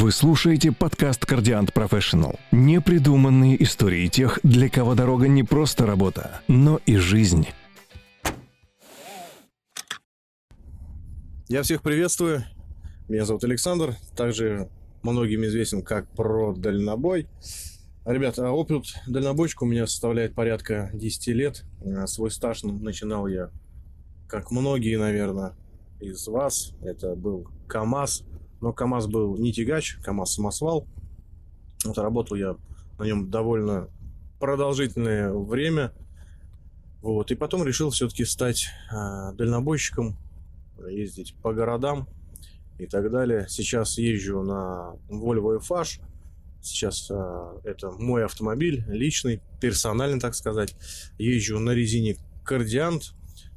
Вы слушаете подкаст «Кардиант Профессионал». Непридуманные истории тех, для кого дорога не просто работа, но и жизнь. Я всех приветствую. Меня зовут Александр. Также многим известен как про дальнобой. Ребята, опыт дальнобойщика у меня составляет порядка 10 лет. А свой стаж начинал я, как многие, наверное, из вас. Это был КАМАЗ. Но КАМАЗ был не тягач, КАМАЗ самосвал. Вот работал я на нем довольно продолжительное время. Вот. И потом решил все-таки стать э, дальнобойщиком, ездить по городам и так далее. Сейчас езжу на Volvo FH. Сейчас э, это мой автомобиль, личный, персональный, так сказать. Езжу на резине Кардиант.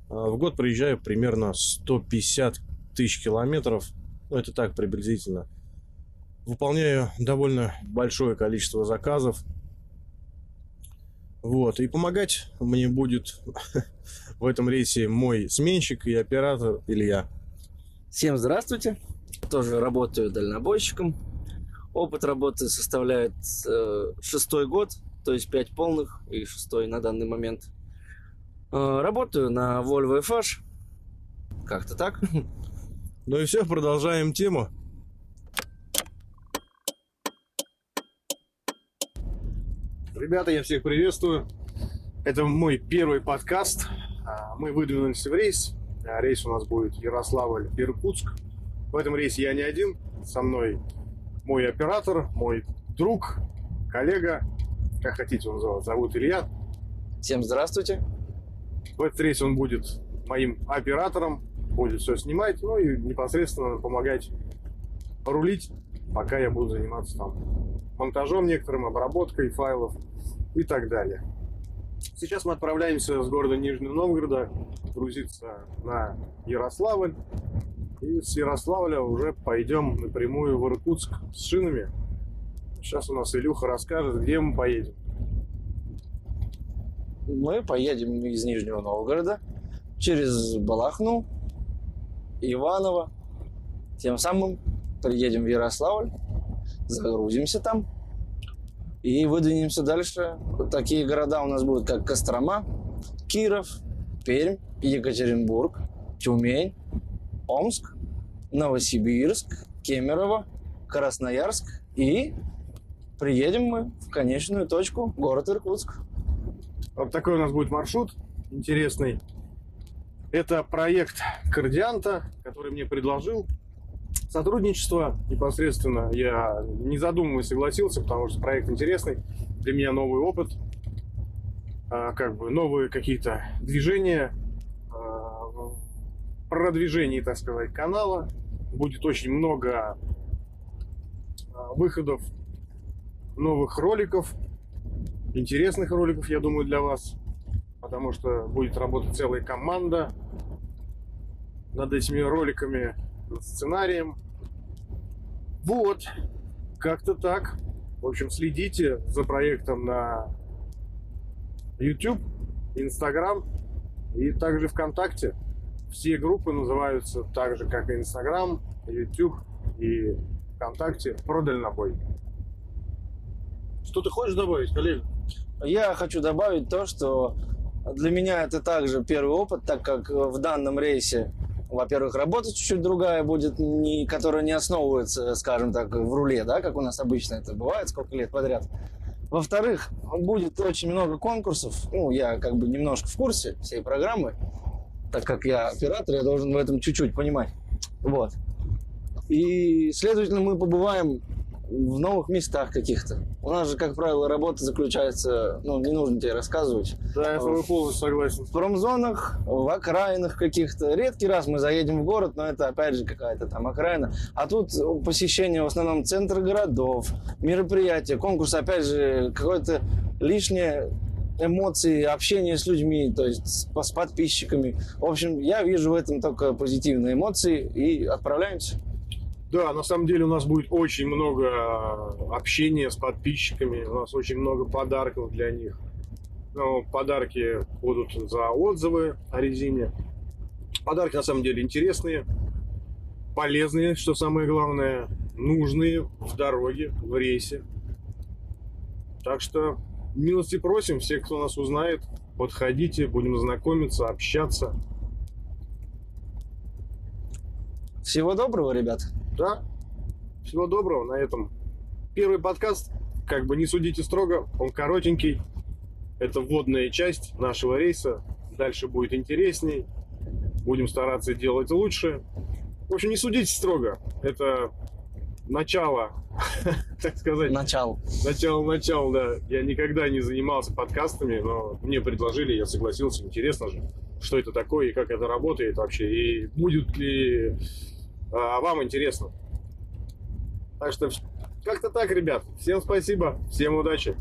Э, в год проезжаю примерно 150 тысяч километров – ну, это так приблизительно. Выполняю довольно большое количество заказов. Вот, и помогать мне будет в этом рейсе мой сменщик и оператор Илья. Всем здравствуйте. Тоже работаю дальнобойщиком. Опыт работы составляет э, шестой год, то есть пять полных и шестой на данный момент. Э, работаю на Volvo FH. Как-то так. Ну и все, продолжаем тему. Ребята, я всех приветствую. Это мой первый подкаст. А, мы выдвинулись в рейс. А, рейс у нас будет Ярославль-Иркутск. В этом рейсе я не один. Со мной мой оператор, мой друг, коллега, как хотите он зовут, зовут Илья. Всем здравствуйте. В этот рейс он будет моим оператором, будет все снимать, ну и непосредственно помогать рулить, пока я буду заниматься там монтажом некоторым, обработкой файлов и так далее. Сейчас мы отправляемся с города Нижнего Новгорода грузиться на Ярославль. И с Ярославля уже пойдем напрямую в Иркутск с шинами. Сейчас у нас Илюха расскажет, где мы поедем. Мы поедем из Нижнего Новгорода через Балахну, Иваново. Тем самым приедем в Ярославль, загрузимся там и выдвинемся дальше. Такие города у нас будут, как Кострома, Киров, Пермь, Екатеринбург, Тюмень, Омск, Новосибирск, Кемерово, Красноярск и приедем мы в конечную точку, город Иркутск. Вот такой у нас будет маршрут интересный. Это проект Кардианта, который мне предложил сотрудничество непосредственно. Я не задумываясь согласился, потому что проект интересный. Для меня новый опыт, а, как бы новые какие-то движения, а, продвижение, так сказать, канала. Будет очень много а, выходов новых роликов, интересных роликов, я думаю, для вас потому что будет работать целая команда над этими роликами, над сценарием. Вот, как-то так. В общем, следите за проектом на YouTube, Instagram и также ВКонтакте. Все группы называются так же, как и Instagram, YouTube и ВКонтакте про дальнобой. Что ты хочешь добавить, коллега? Я хочу добавить то, что для меня это также первый опыт, так как в данном рейсе, во-первых, работа чуть-чуть другая будет, не, которая не основывается, скажем так, в руле, да, как у нас обычно это бывает, сколько лет подряд. Во-вторых, будет очень много конкурсов. Ну, я как бы немножко в курсе всей программы, так как я оператор, я должен в этом чуть-чуть понимать. Вот. И, следовательно, мы побываем в новых местах каких-то. У нас же, как правило, работа заключается, ну, не нужно тебе рассказывать. Да, я с тобой полностью согласен. В промзонах, в окраинах каких-то. Редкий раз мы заедем в город, но это, опять же, какая-то там окраина. А тут посещение в основном центра городов, мероприятия, конкурсы, опять же, какое-то лишнее эмоции, общение с людьми, то есть с, с подписчиками. В общем, я вижу в этом только позитивные эмоции и отправляемся. Да, на самом деле у нас будет очень много а, общения с подписчиками, у нас очень много подарков для них. Ну, подарки будут за отзывы о резине. Подарки на самом деле интересные, полезные, что самое главное. нужные в дороге, в рейсе. Так что милости просим, все, кто нас узнает, подходите, будем знакомиться, общаться. Всего доброго, ребят. Да, всего доброго на этом. Первый подкаст, как бы не судите строго, он коротенький. Это вводная часть нашего рейса. Дальше будет интересней. Будем стараться делать лучше. В общем, не судите строго. Это начало, так сказать. Начало. Начало, начало, да. Я никогда не занимался подкастами, но мне предложили, я согласился. Интересно же, что это такое и как это работает вообще. И будет ли а, вам интересно. Так что как-то так, ребят. Всем спасибо, всем удачи.